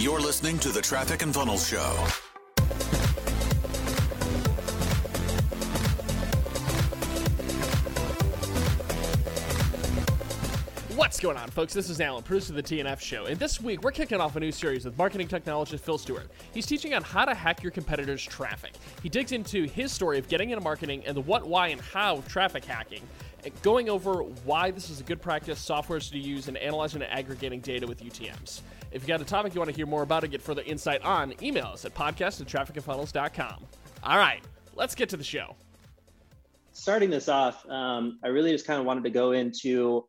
You're listening to the Traffic and Funnels Show. What's going on, folks? This is Alan, producer of the TNF Show, and this week we're kicking off a new series with marketing technologist Phil Stewart. He's teaching on how to hack your competitors' traffic. He digs into his story of getting into marketing and the what, why, and how of traffic hacking, going over why this is a good practice, softwares to use, and analyzing and aggregating data with UTMs. If you got a topic you want to hear more about or get further insight on, email us at podcast at trafficandfunnels.com. All right, let's get to the show. Starting this off, um, I really just kind of wanted to go into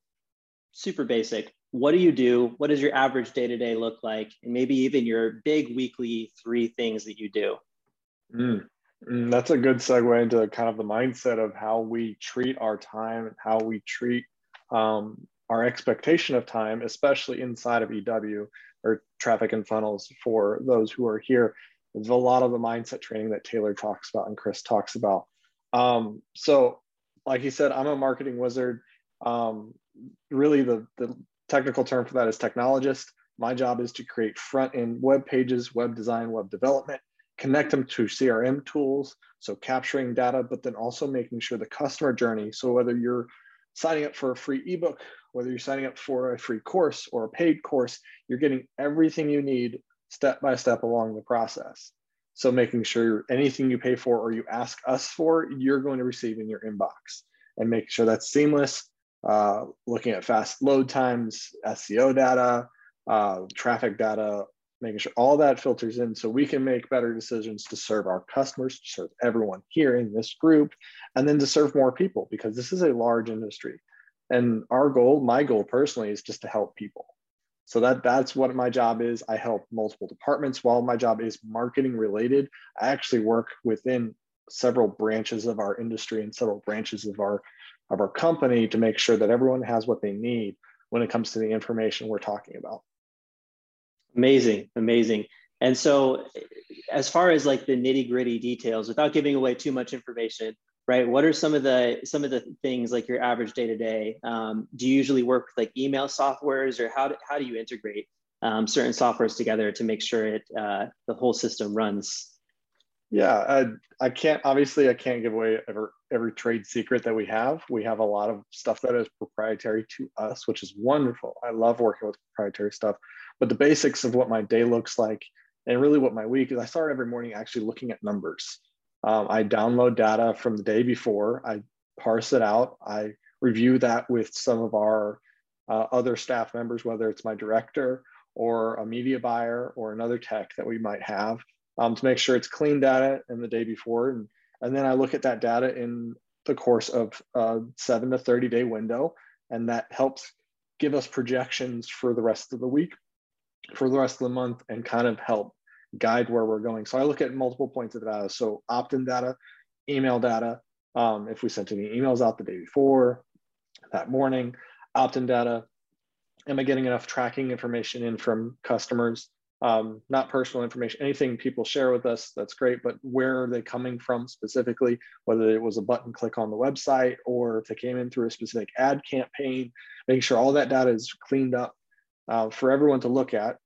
super basic. What do you do? What does your average day to day look like? And maybe even your big weekly three things that you do. Mm, mm, that's a good segue into kind of the mindset of how we treat our time and how we treat um, our expectation of time, especially inside of EW or traffic and funnels for those who are here. There's a lot of the mindset training that Taylor talks about and Chris talks about. Um, so, like he said, I'm a marketing wizard. Um, really the, the technical term for that is technologist. My job is to create front end web pages, web design, web development, connect them to CRM tools. So capturing data, but then also making sure the customer journey. So whether you're signing up for a free ebook, whether you're signing up for a free course or a paid course, you're getting everything you need step by step along the process. So making sure anything you pay for or you ask us for, you're going to receive in your inbox and make sure that's seamless uh, looking at fast load times, SEO data, uh, traffic data, making sure all that filters in so we can make better decisions to serve our customers, to serve everyone here in this group, and then to serve more people because this is a large industry. And our goal, my goal personally, is just to help people. So that that's what my job is. I help multiple departments. While my job is marketing related, I actually work within several branches of our industry and several branches of our of our company to make sure that everyone has what they need when it comes to the information we're talking about. Amazing, amazing. And so, as far as like the nitty gritty details, without giving away too much information, right? What are some of the some of the things like your average day to day? Do you usually work with like email softwares, or how do, how do you integrate um, certain softwares together to make sure it uh, the whole system runs yeah, I, I can't obviously I can't give away every every trade secret that we have. We have a lot of stuff that is proprietary to us, which is wonderful. I love working with proprietary stuff. But the basics of what my day looks like and really what my week is, I start every morning actually looking at numbers. Um, I download data from the day before. I parse it out. I review that with some of our uh, other staff members, whether it's my director or a media buyer or another tech that we might have um, to make sure it's clean data in the day before. And, and then I look at that data in the course of a seven to 30 day window. And that helps give us projections for the rest of the week, for the rest of the month, and kind of help guide where we're going. So I look at multiple points of data. So opt-in data, email data. Um, if we sent any emails out the day before, that morning, opt-in data. Am I getting enough tracking information in from customers? Um, not personal information, anything people share with us, that's great, but where are they coming from specifically, whether it was a button click on the website or if they came in through a specific ad campaign, making sure all that data is cleaned up uh, for everyone to look at.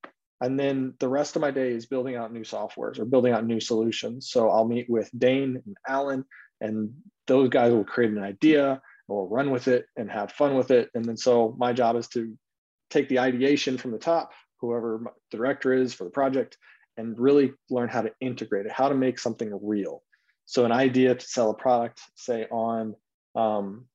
And then the rest of my day is building out new softwares or building out new solutions. So I'll meet with Dane and Alan, and those guys will create an idea, we'll run with it and have fun with it. And then so my job is to take the ideation from the top whoever director is for the project and really learn how to integrate it, how to make something real. So an idea to sell a product, say on um,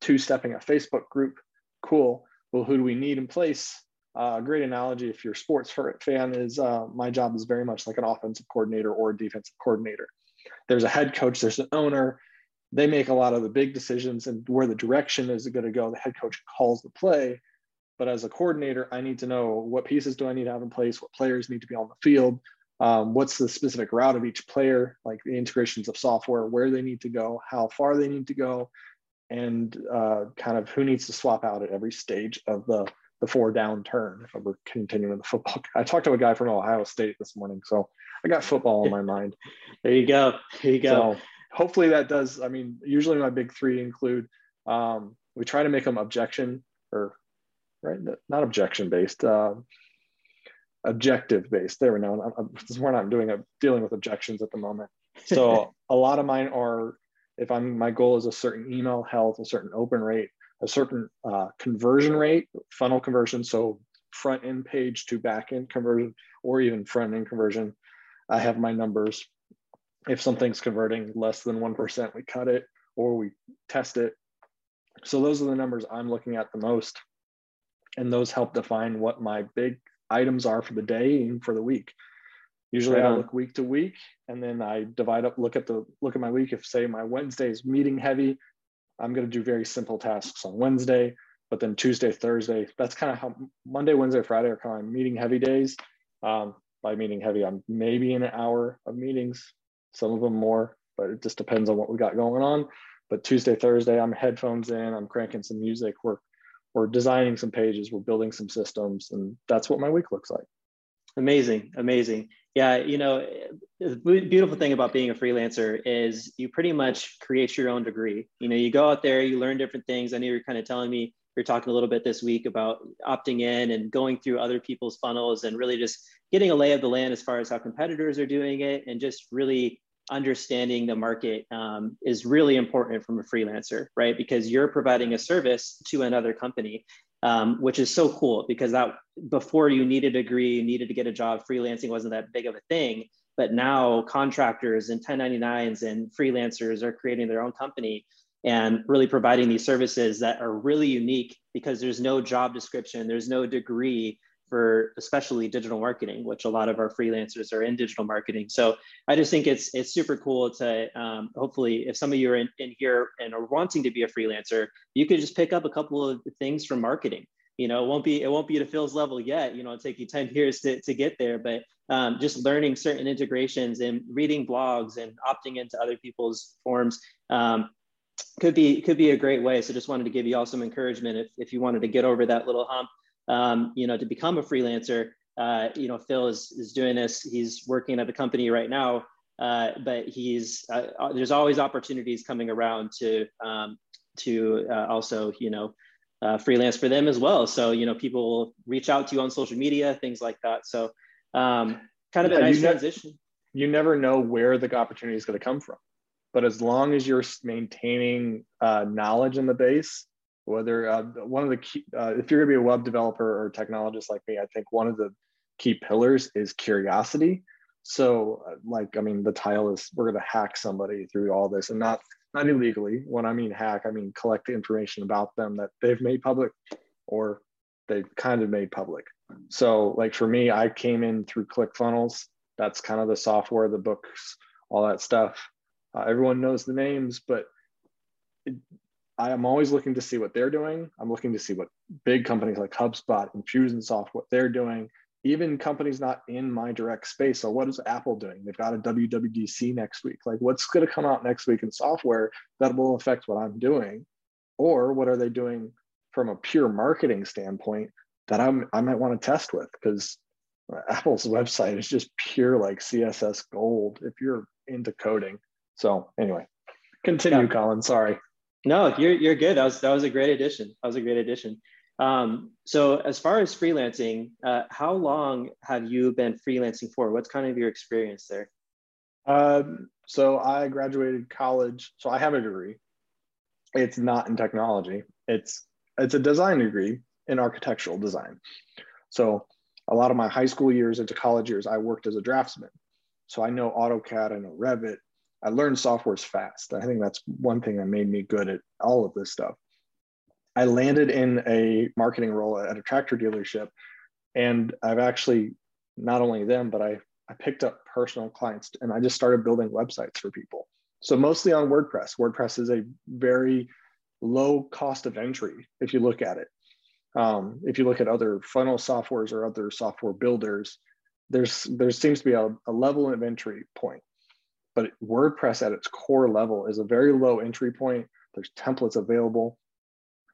two-stepping a Facebook group, cool. Well, who do we need in place? Uh, a great analogy, if you're a sports fan, is uh, my job is very much like an offensive coordinator or a defensive coordinator. There's a head coach, there's an owner. They make a lot of the big decisions and where the direction is going to go. The head coach calls the play, but as a coordinator, I need to know what pieces do I need to have in place, what players need to be on the field, um, what's the specific route of each player, like the integrations of software, where they need to go, how far they need to go, and uh, kind of who needs to swap out at every stage of the the four down turn. If we're continuing the football, I talked to a guy from Ohio State this morning, so I got football on my mind. there you go. There you go. So hopefully that does. I mean, usually my big three include um, we try to make them objection or right? Not objection based. Uh, objective based. There we go. We're not doing a dealing with objections at the moment. So a lot of mine are if I'm my goal is a certain email health, a certain open rate, a certain uh, conversion rate, funnel conversion, so front end page to back end conversion, or even front end conversion. I have my numbers. If something's converting less than 1%, we cut it or we test it. So those are the numbers I'm looking at the most. And those help define what my big items are for the day and for the week. Usually I look week to week and then I divide up, look at the look at my week. If say my Wednesday is meeting heavy, I'm going to do very simple tasks on Wednesday, but then Tuesday, Thursday, that's kind of how Monday, Wednesday, Friday are kind of meeting heavy days. Um, by meeting heavy, I'm maybe in an hour of meetings, some of them more, but it just depends on what we got going on. But Tuesday, Thursday, I'm headphones in, I'm cranking some music, we're we're designing some pages, we're building some systems, and that's what my week looks like. Amazing, amazing. Yeah, you know, the beautiful thing about being a freelancer is you pretty much create your own degree. You know, you go out there, you learn different things. I know you're kind of telling me you're talking a little bit this week about opting in and going through other people's funnels and really just getting a lay of the land as far as how competitors are doing it and just really understanding the market um, is really important from a freelancer, right? Because you're providing a service to another company, um, which is so cool because that before you needed a degree, you needed to get a job, freelancing wasn't that big of a thing. But now contractors and 1099s and freelancers are creating their own company and really providing these services that are really unique because there's no job description, there's no degree, for especially digital marketing, which a lot of our freelancers are in digital marketing. So I just think it's it's super cool to um, hopefully if some of you are in, in here and are wanting to be a freelancer, you could just pick up a couple of things from marketing. You know, it won't be it won't be to Phil's level yet. You know, it'll take you 10 years to, to get there, but um, just learning certain integrations and reading blogs and opting into other people's forms um, could be could be a great way. So just wanted to give you all some encouragement if, if you wanted to get over that little hump um, you know, to become a freelancer. Uh, you know, Phil is, is doing this. He's working at a company right now, uh, but he's uh, uh there's always opportunities coming around to um, to uh, also you know uh, freelance for them as well. So you know, people will reach out to you on social media, things like that. So um, kind of yeah, a nice you transition. Ne- you never know where the opportunity is going to come from, but as long as you're maintaining knowledge in the base whether uh, one of the key, uh, if you're going to be a web developer or technologist like me, I think one of the key pillars is curiosity. So, uh, like, I mean, the title is we're going to hack somebody through all this, and not not illegally. When I mean hack, I mean collect information about them that they've made public, or they've kind of made public. So, like for me, I came in through ClickFunnels. That's kind of the software, the books, all that stuff. Uh, everyone knows the names, but it, I am always looking to see what they're doing. I'm looking to see what big companies like HubSpot, Infusionsoft, what they're doing. Even companies not in my direct space. So, what is Apple doing? They've got a WWDC next week. Like, what's going to come out next week in software that will affect what I'm doing? Or what are they doing from a pure marketing standpoint that I'm, I might want to test with? Because Apple's website is just pure like CSS gold if you're into coding. So, anyway, continue, yeah. Colin. Sorry. No, you're you're good. That was that was a great addition. That was a great addition. Um, so as far as freelancing, uh, how long have you been freelancing for? What's kind of your experience there? Um, so I graduated college. So I have a degree. It's not in technology. It's it's a design degree in architectural design. So a lot of my high school years into college years, I worked as a draftsman. So I know AutoCAD, I know Revit, I learned softwares fast. I think that's one thing that made me good at all of this stuff. I landed in a marketing role at a tractor dealership, and I've actually not only them, but I I picked up personal clients and I just started building websites for people. So mostly on WordPress. WordPress is a very low cost of entry if you look at it. Um, if you look at other funnel softwares or other software builders, there's there seems to be a, a level of entry point but WordPress at its core level is a very low entry point. There's templates available.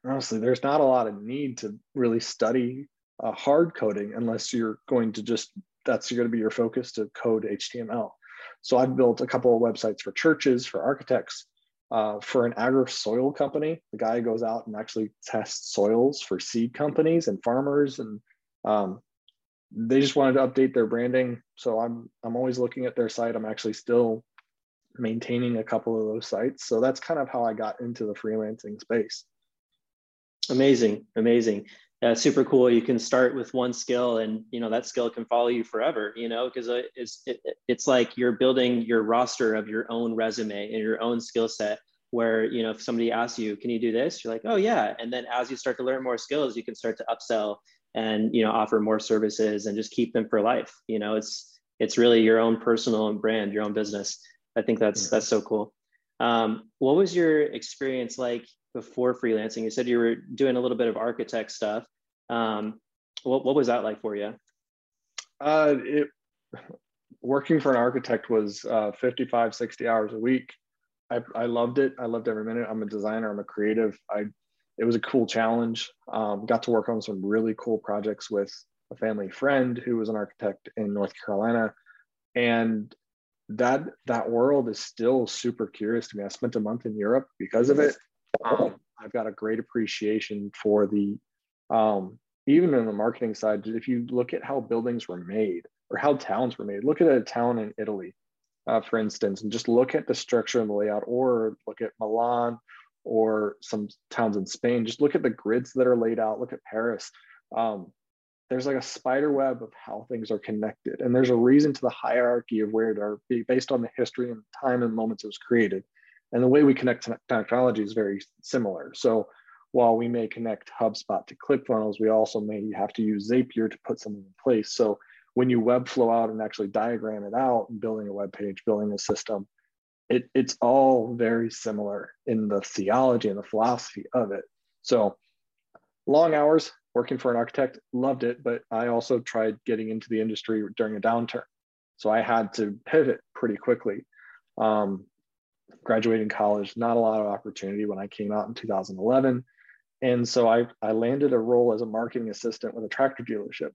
Honestly, there's not a lot of need to really study uh, hard coding unless you're going to just that's going to be your focus to code HTML. So I've built a couple of websites for churches, for architects, uh, for an agri soil company. The guy goes out and actually tests soils for seed companies and farmers and um, they just wanted to update their branding. So I'm I'm always looking at their site. I'm actually still maintaining a couple of those sites. So that's kind of how I got into the freelancing space. Amazing, amazing. Uh, super cool. You can start with one skill, and you know that skill can follow you forever. You know, because it's it, it's like you're building your roster of your own resume and your own skill set. Where you know if somebody asks you, "Can you do this?" You're like, "Oh yeah," and then as you start to learn more skills, you can start to upsell and you know offer more services and just keep them for life. You know, it's it's really your own personal brand, your own business. I think that's that's so cool. Um, what was your experience like before freelancing? You said you were doing a little bit of architect stuff. Um, what what was that like for you? Uh, it working for an architect was uh, 55, 60 hours a week. I, I loved it. I loved every minute. I'm a designer. I'm a creative. I it was a cool challenge. Um, got to work on some really cool projects with a family friend who was an architect in North Carolina, and that that world is still super curious to me. I spent a month in Europe because of it. Um, I've got a great appreciation for the um, even in the marketing side. If you look at how buildings were made or how towns were made, look at a town in Italy, uh, for instance, and just look at the structure and the layout, or look at Milan or some towns in Spain. Just look at the grids that are laid out. Look at Paris. Um, there's like a spider web of how things are connected. And there's a reason to the hierarchy of where they're based on the history and time and moments it was created. And the way we connect technology is very similar. So while we may connect hubspot to clickfunnels we also may have to use zapier to put something in place. So when you webflow out and actually diagram it out and building a web page building a system it, it's all very similar in the theology and the philosophy of it. So long hours working for an architect, loved it, but I also tried getting into the industry during a downturn. So I had to pivot pretty quickly. Um, graduating college, not a lot of opportunity when I came out in 2011. And so I, I landed a role as a marketing assistant with a tractor dealership.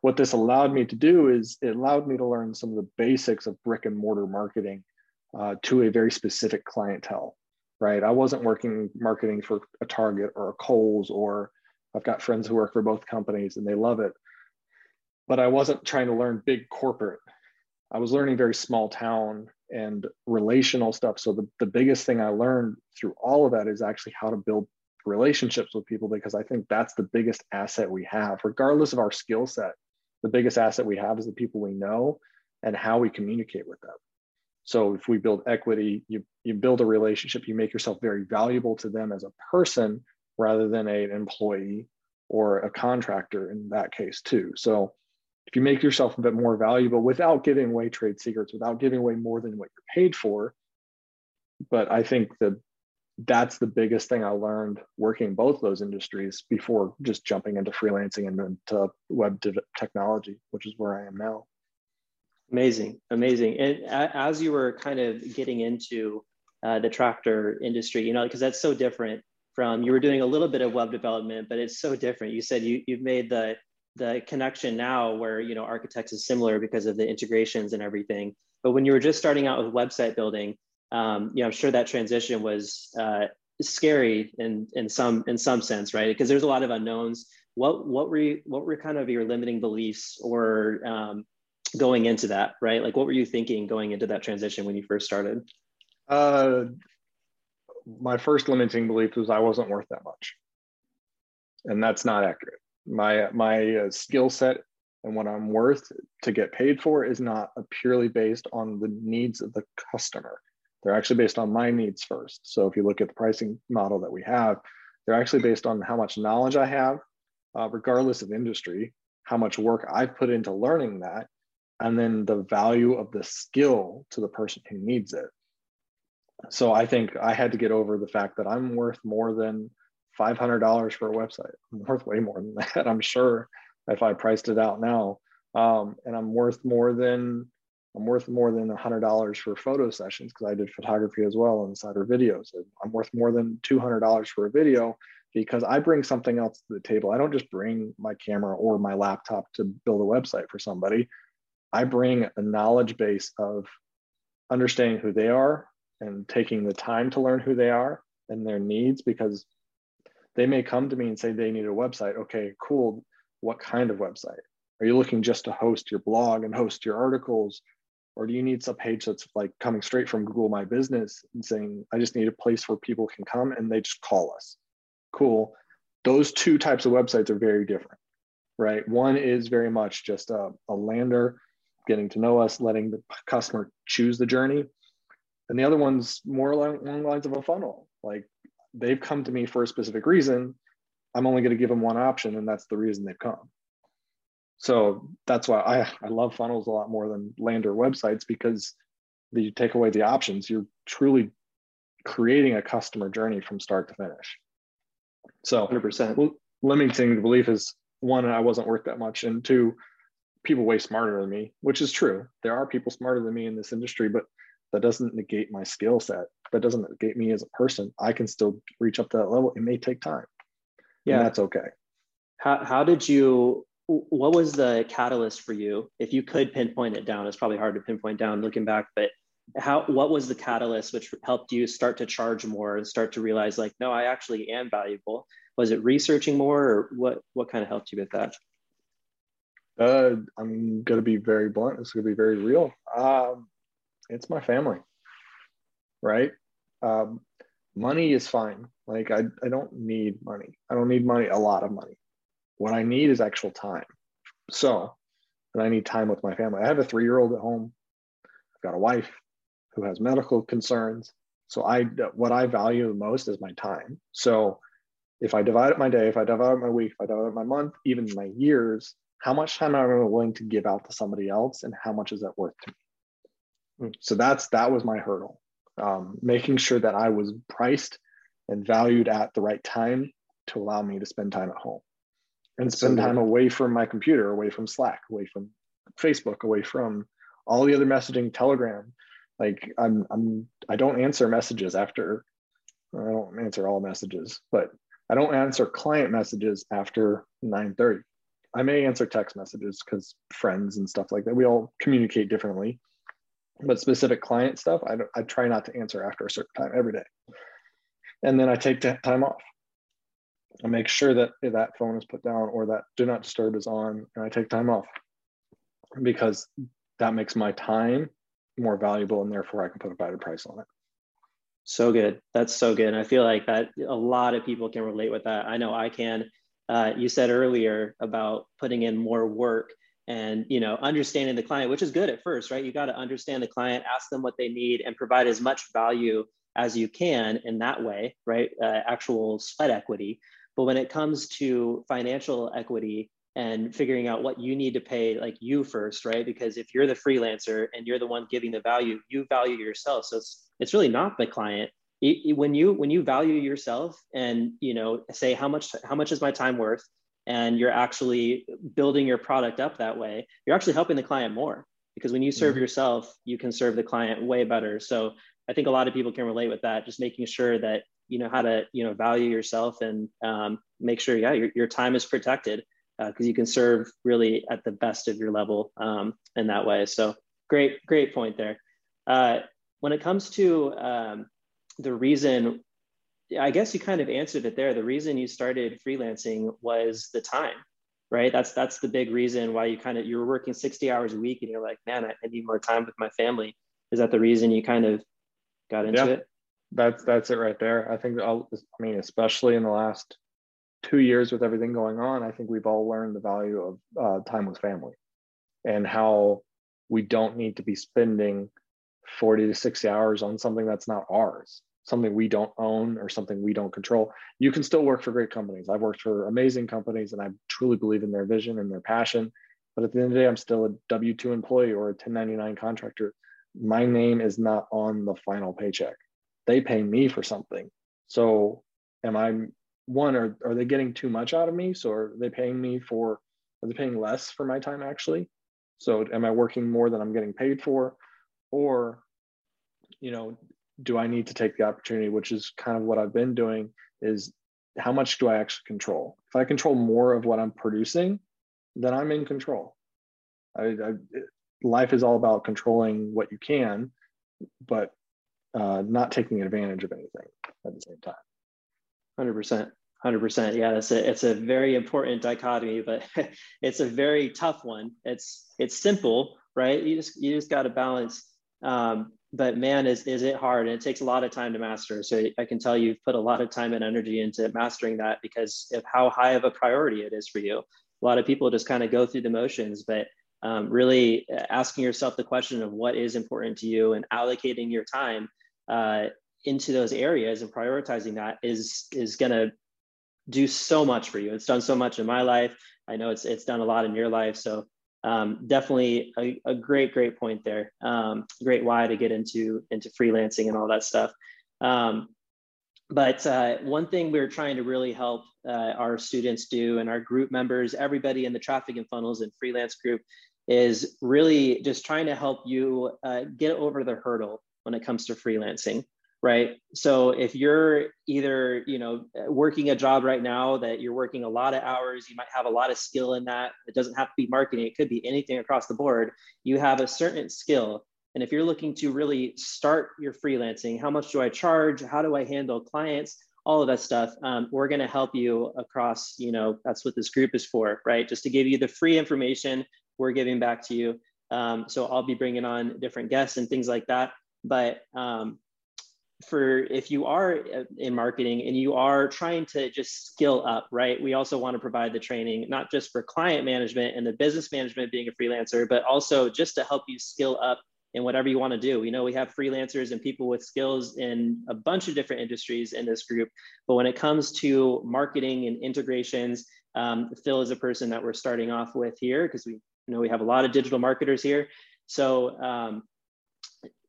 What this allowed me to do is it allowed me to learn some of the basics of brick and mortar marketing uh, to a very specific clientele, right? I wasn't working marketing for a Target or a Kohl's or I've got friends who work for both companies and they love it. But I wasn't trying to learn big corporate. I was learning very small town and relational stuff. So the, the biggest thing I learned through all of that is actually how to build relationships with people because I think that's the biggest asset we have, regardless of our skill set. The biggest asset we have is the people we know and how we communicate with them. So if we build equity, you you build a relationship, you make yourself very valuable to them as a person rather than an employee or a contractor in that case too. So if you make yourself a bit more valuable without giving away trade secrets, without giving away more than what you're paid for, but I think that that's the biggest thing I learned working both those industries before just jumping into freelancing and into web technology, which is where I am now. Amazing, amazing. And as you were kind of getting into uh, the tractor industry, you know, because that's so different from you were doing a little bit of web development, but it's so different. You said you you've made the the connection now where you know architects is similar because of the integrations and everything. But when you were just starting out with website building, um, you know, I'm sure that transition was uh, scary in in some in some sense, right? Because there's a lot of unknowns. What what were you, what were kind of your limiting beliefs or um, going into that, right? Like what were you thinking going into that transition when you first started? Uh, my first limiting belief was I wasn't worth that much, and that's not accurate. My my uh, skill set and what I'm worth to get paid for is not purely based on the needs of the customer. They're actually based on my needs first. So if you look at the pricing model that we have, they're actually based on how much knowledge I have, uh, regardless of industry, how much work I've put into learning that, and then the value of the skill to the person who needs it so I think I had to get over the fact that I'm worth more than $500 for a website. I'm worth way more than that, I'm sure, if I priced it out now. Um, and I'm worth more than I'm worth more than $100 for photo sessions because I did photography as well inside our videos. I'm worth more than $200 for a video because I bring something else to the table. I don't just bring my camera or my laptop to build a website for somebody. I bring a knowledge base of understanding who they are, and taking the time to learn who they are and their needs because they may come to me and say they need a website. Okay, cool. What kind of website? Are you looking just to host your blog and host your articles? Or do you need some page that's like coming straight from Google My Business and saying, I just need a place where people can come and they just call us? Cool. Those two types of websites are very different, right? One is very much just a, a lander, getting to know us, letting the customer choose the journey. And the other one's more along, along the lines of a funnel. Like they've come to me for a specific reason. I'm only going to give them one option, and that's the reason they've come. So that's why I, I love funnels a lot more than lander websites because you take away the options, you're truly creating a customer journey from start to finish. So 100%. limiting the belief is one, I wasn't worth that much, and two, people way smarter than me, which is true. There are people smarter than me in this industry, but that doesn't negate my skill set. That doesn't negate me as a person. I can still reach up to that level. It may take time. Yeah, that's okay. How how did you? What was the catalyst for you? If you could pinpoint it down, it's probably hard to pinpoint down looking back. But how? What was the catalyst which helped you start to charge more and start to realize like, no, I actually am valuable? Was it researching more, or what? What kind of helped you with that? Uh, I'm gonna be very blunt. It's gonna be very real. Um, it's my family, right? Um, money is fine. Like I, I don't need money. I don't need money, a lot of money. What I need is actual time. So, and I need time with my family. I have a three year old at home. I've got a wife who has medical concerns. So I, what I value the most is my time. So if I divide up my day, if I divide up my week, if I divide up my month, even my years, how much time am I willing to give out to somebody else and how much is that worth to me? So that's that was my hurdle, um, making sure that I was priced and valued at the right time to allow me to spend time at home and spend time away from my computer, away from Slack, away from Facebook, away from all the other messaging, Telegram. Like I'm, I'm, I don't answer messages after. I don't answer all messages, but I don't answer client messages after 9:30. I may answer text messages because friends and stuff like that. We all communicate differently but specific client stuff, I, I try not to answer after a certain time every day. And then I take time off. I make sure that that phone is put down or that do not disturb is on, and I take time off because that makes my time more valuable, and therefore I can put a better price on it. So good. That's so good. And I feel like that a lot of people can relate with that. I know I can. Uh, you said earlier about putting in more work and you know understanding the client which is good at first right? You got to understand the client ask them what they need and provide as much value as you can in that way right? Uh, actual sweat equity. But when it comes to financial equity and figuring out what you need to pay like you first right? Because if you're the freelancer and you're the one giving the value you value yourself. So it's it's really not the client. When you when you value yourself and you know say how much how much is my time worth and you're actually building your product up that way, you're actually helping the client more because when you serve mm-hmm. yourself, you can serve the client way better. So I think a lot of people can relate with that. Just making sure that you know how to you know value yourself and um, make sure yeah your, your time is protected because uh, you can serve really at the best of your level um, in that way. So great great point there. Uh, when it comes to um, the reason I guess you kind of answered it there. The reason you started freelancing was the time, right? That's that's the big reason why you kind of you were working 60 hours a week and you're like, man, I, I need more time with my family. Is that the reason you kind of got into yeah, it? That's that's it right there. I think I'll, I mean, especially in the last two years with everything going on, I think we've all learned the value of uh, time with family and how we don't need to be spending 40 to 60 hours on something that's not ours something we don't own or something we don't control, you can still work for great companies. I've worked for amazing companies and I truly believe in their vision and their passion. But at the end of the day, I'm still a W 2 employee or a 1099 contractor. My name is not on the final paycheck. They pay me for something. So, am I one, are, are they getting too much out of me? So, are they paying me for, are they paying less for my time actually? So, am I working more than I'm getting paid for? Or, you know, do I need to take the opportunity, which is kind of what I've been doing, is how much do I actually control? If I control more of what I'm producing, then I'm in control. I, I, life is all about controlling what you can, but uh, not taking advantage of anything at the same time. 100%. Hundred percent. Yeah, it's a it's a very important dichotomy, but it's a very tough one. It's it's simple, right? You just you just got to balance. Um, but man, is is it hard? And it takes a lot of time to master. So I can tell you've put a lot of time and energy into mastering that because of how high of a priority it is for you. A lot of people just kind of go through the motions, but um, really asking yourself the question of what is important to you and allocating your time uh, into those areas and prioritizing that is is going to do so much for you. It's done so much in my life. I know it's it's done a lot in your life. So um, definitely a, a, great great point there. Um, great why to get into into freelancing and all that stuff. Um, but uh, one thing we're trying to really help uh, our students do and our group members, everybody in the traffic and funnels and freelance group, is really just trying to help you uh, get over the hurdle when it comes to freelancing right? So if you're either you know working a job right now that you're working a lot of hours you might have a lot of skill in that it doesn't have to be marketing it could be anything across the board you have a certain skill. And if you're looking to really start your freelancing how much do i charge? How do i handle clients? All of that stuff um, we're going to help you across you know that's what this group is for right? Just to give you the free information we're giving back to you. Um, so i'll be bringing on different guests and things like that. But um, for if you are uh, in marketing and you are trying to just skill up, right? We also want to provide the training, not just for client management and the business management being a freelancer, but also just to help you skill up in whatever you want to do. We know we have freelancers and people with skills in a bunch of different industries in this group. But when it comes to marketing and integrations, um, Phil is a person that we're starting off with here because we know we have a lot of digital marketers here. So um,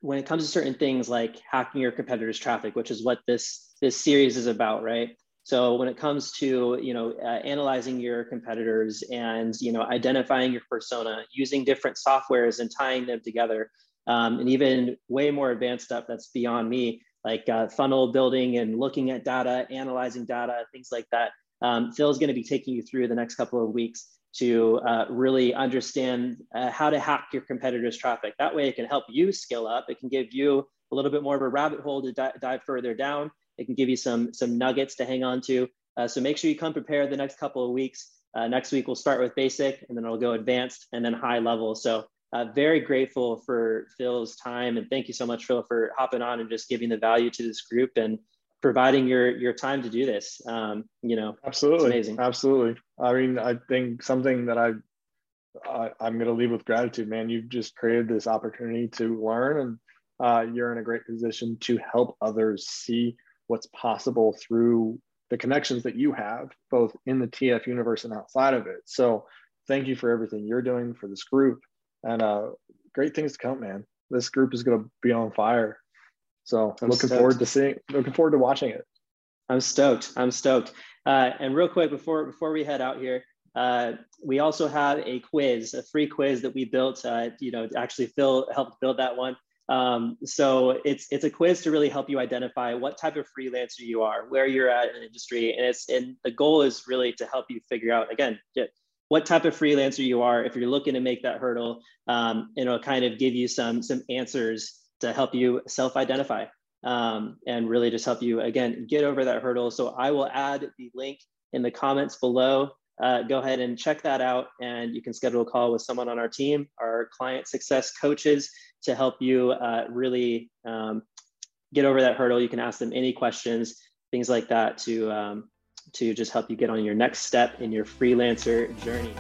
when it comes to certain things like hacking your competitors' traffic, which is what this this series is about, right? So when it comes to you know uh, analyzing your competitors and you know identifying your persona, using different softwares and tying them together, um, and even way more advanced stuff that's beyond me, like uh, funnel building and looking at data, analyzing data, things like that. Um, Phil is going to be taking you through the next couple of weeks to uh, really understand uh, how to hack your competitors' traffic. That way, it can help you scale up. It can give you a little bit more of a rabbit hole to di- dive further down. It can give you some some nuggets to hang on to. Uh, so make sure you come prepared the next couple of weeks. Uh, next week we'll start with basic, and then it'll go advanced, and then high level. So uh, very grateful for Phil's time, and thank you so much, Phil, for hopping on and just giving the value to this group and providing your your time to do this. Um, you know, absolutely, amazing, absolutely. I mean, I think something that I, I am going to leave with gratitude, man. You've just created this opportunity to learn, and uh, you're in a great position to help others see what's possible through the connections that you have, both in the TF universe and outside of it. So, thank you for everything you're doing for this group, and uh, great things to come, man. This group is going to be on fire so I'm looking stoked. forward to seeing, looking forward to watching it. I'm stoked. I'm stoked. Uh, and real quick before before we head out here, uh, we also have a quiz, a free quiz that we built. Uh, you know, actually Phil helped build that one. Um, so it's it's a quiz to really help you identify what type of freelancer you are, where you're at in the industry, and it's and the goal is really to help you figure out again what type of freelancer you are. If you're looking to make that hurdle, um, it'll kind of give you some some answers to help you self-identify um, and really just help you again get over that hurdle. So I will add the link in the comments below. Uh, go ahead and check that out, and you can schedule a call with someone on our team, our client success coaches, to help you uh, really um, get over that hurdle. You can ask them any questions, things like that, to um, to just help you get on your next step in your freelancer journey.